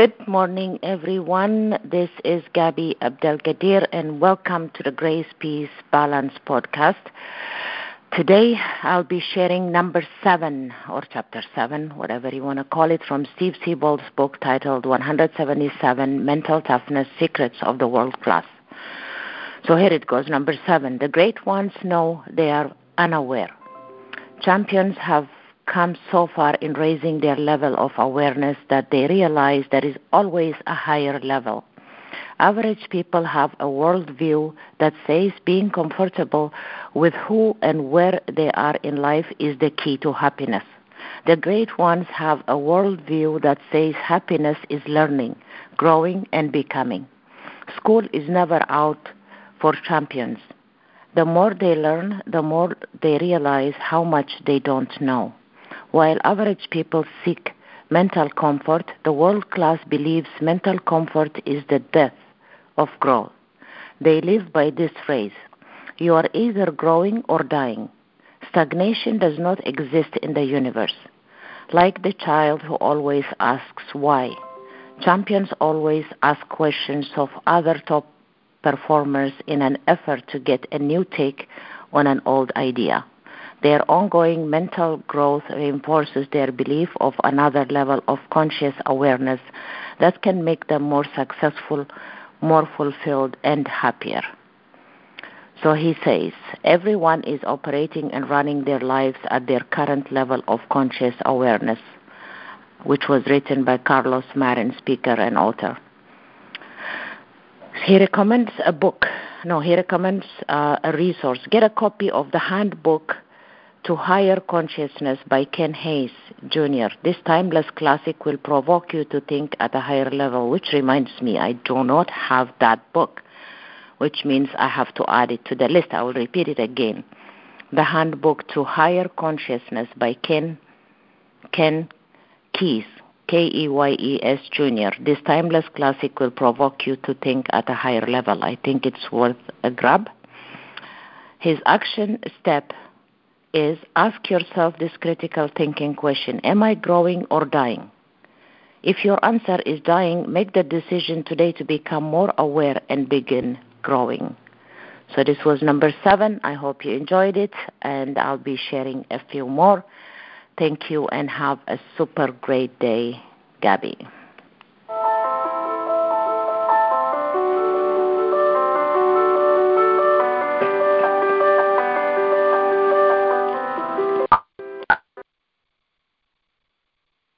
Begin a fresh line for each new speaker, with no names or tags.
Good morning, everyone. This is Gabby Abdelgadir, and welcome to the Grace, Peace, Balance podcast. Today, I'll be sharing number seven, or chapter seven, whatever you want to call it, from Steve Siebold's book titled 177 Mental Toughness Secrets of the World Class. So here it goes, number seven. The great ones know they are unaware. Champions have come so far in raising their level of awareness that they realize there is always a higher level. Average people have a worldview that says being comfortable with who and where they are in life is the key to happiness. The great ones have a worldview that says happiness is learning, growing, and becoming. School is never out for champions. The more they learn, the more they realize how much they don't know. While average people seek mental comfort, the world class believes mental comfort is the death of growth. They live by this phrase You are either growing or dying. Stagnation does not exist in the universe. Like the child who always asks why, champions always ask questions of other top performers in an effort to get a new take on an old idea. Their ongoing mental growth reinforces their belief of another level of conscious awareness that can make them more successful, more fulfilled, and happier. So he says, everyone is operating and running their lives at their current level of conscious awareness, which was written by Carlos Marin, speaker and author. He recommends a book. No, he recommends uh, a resource. Get a copy of the handbook to Higher Consciousness by Ken Keyes Jr. This timeless classic will provoke you to think at a higher level, which reminds me, I do not have that book, which means I have to add it to the list. I will repeat it again. The Handbook to Higher Consciousness by Ken, Ken Keyes, K-E-Y-E-S Jr. This timeless classic will provoke you to think at a higher level. I think it's worth a grab. His action step is ask yourself this critical thinking question Am I growing or dying? If your answer is dying, make the decision today to become more aware and begin growing. So, this was number seven. I hope you enjoyed it, and I'll be sharing a few more. Thank you and have a super great day, Gabby.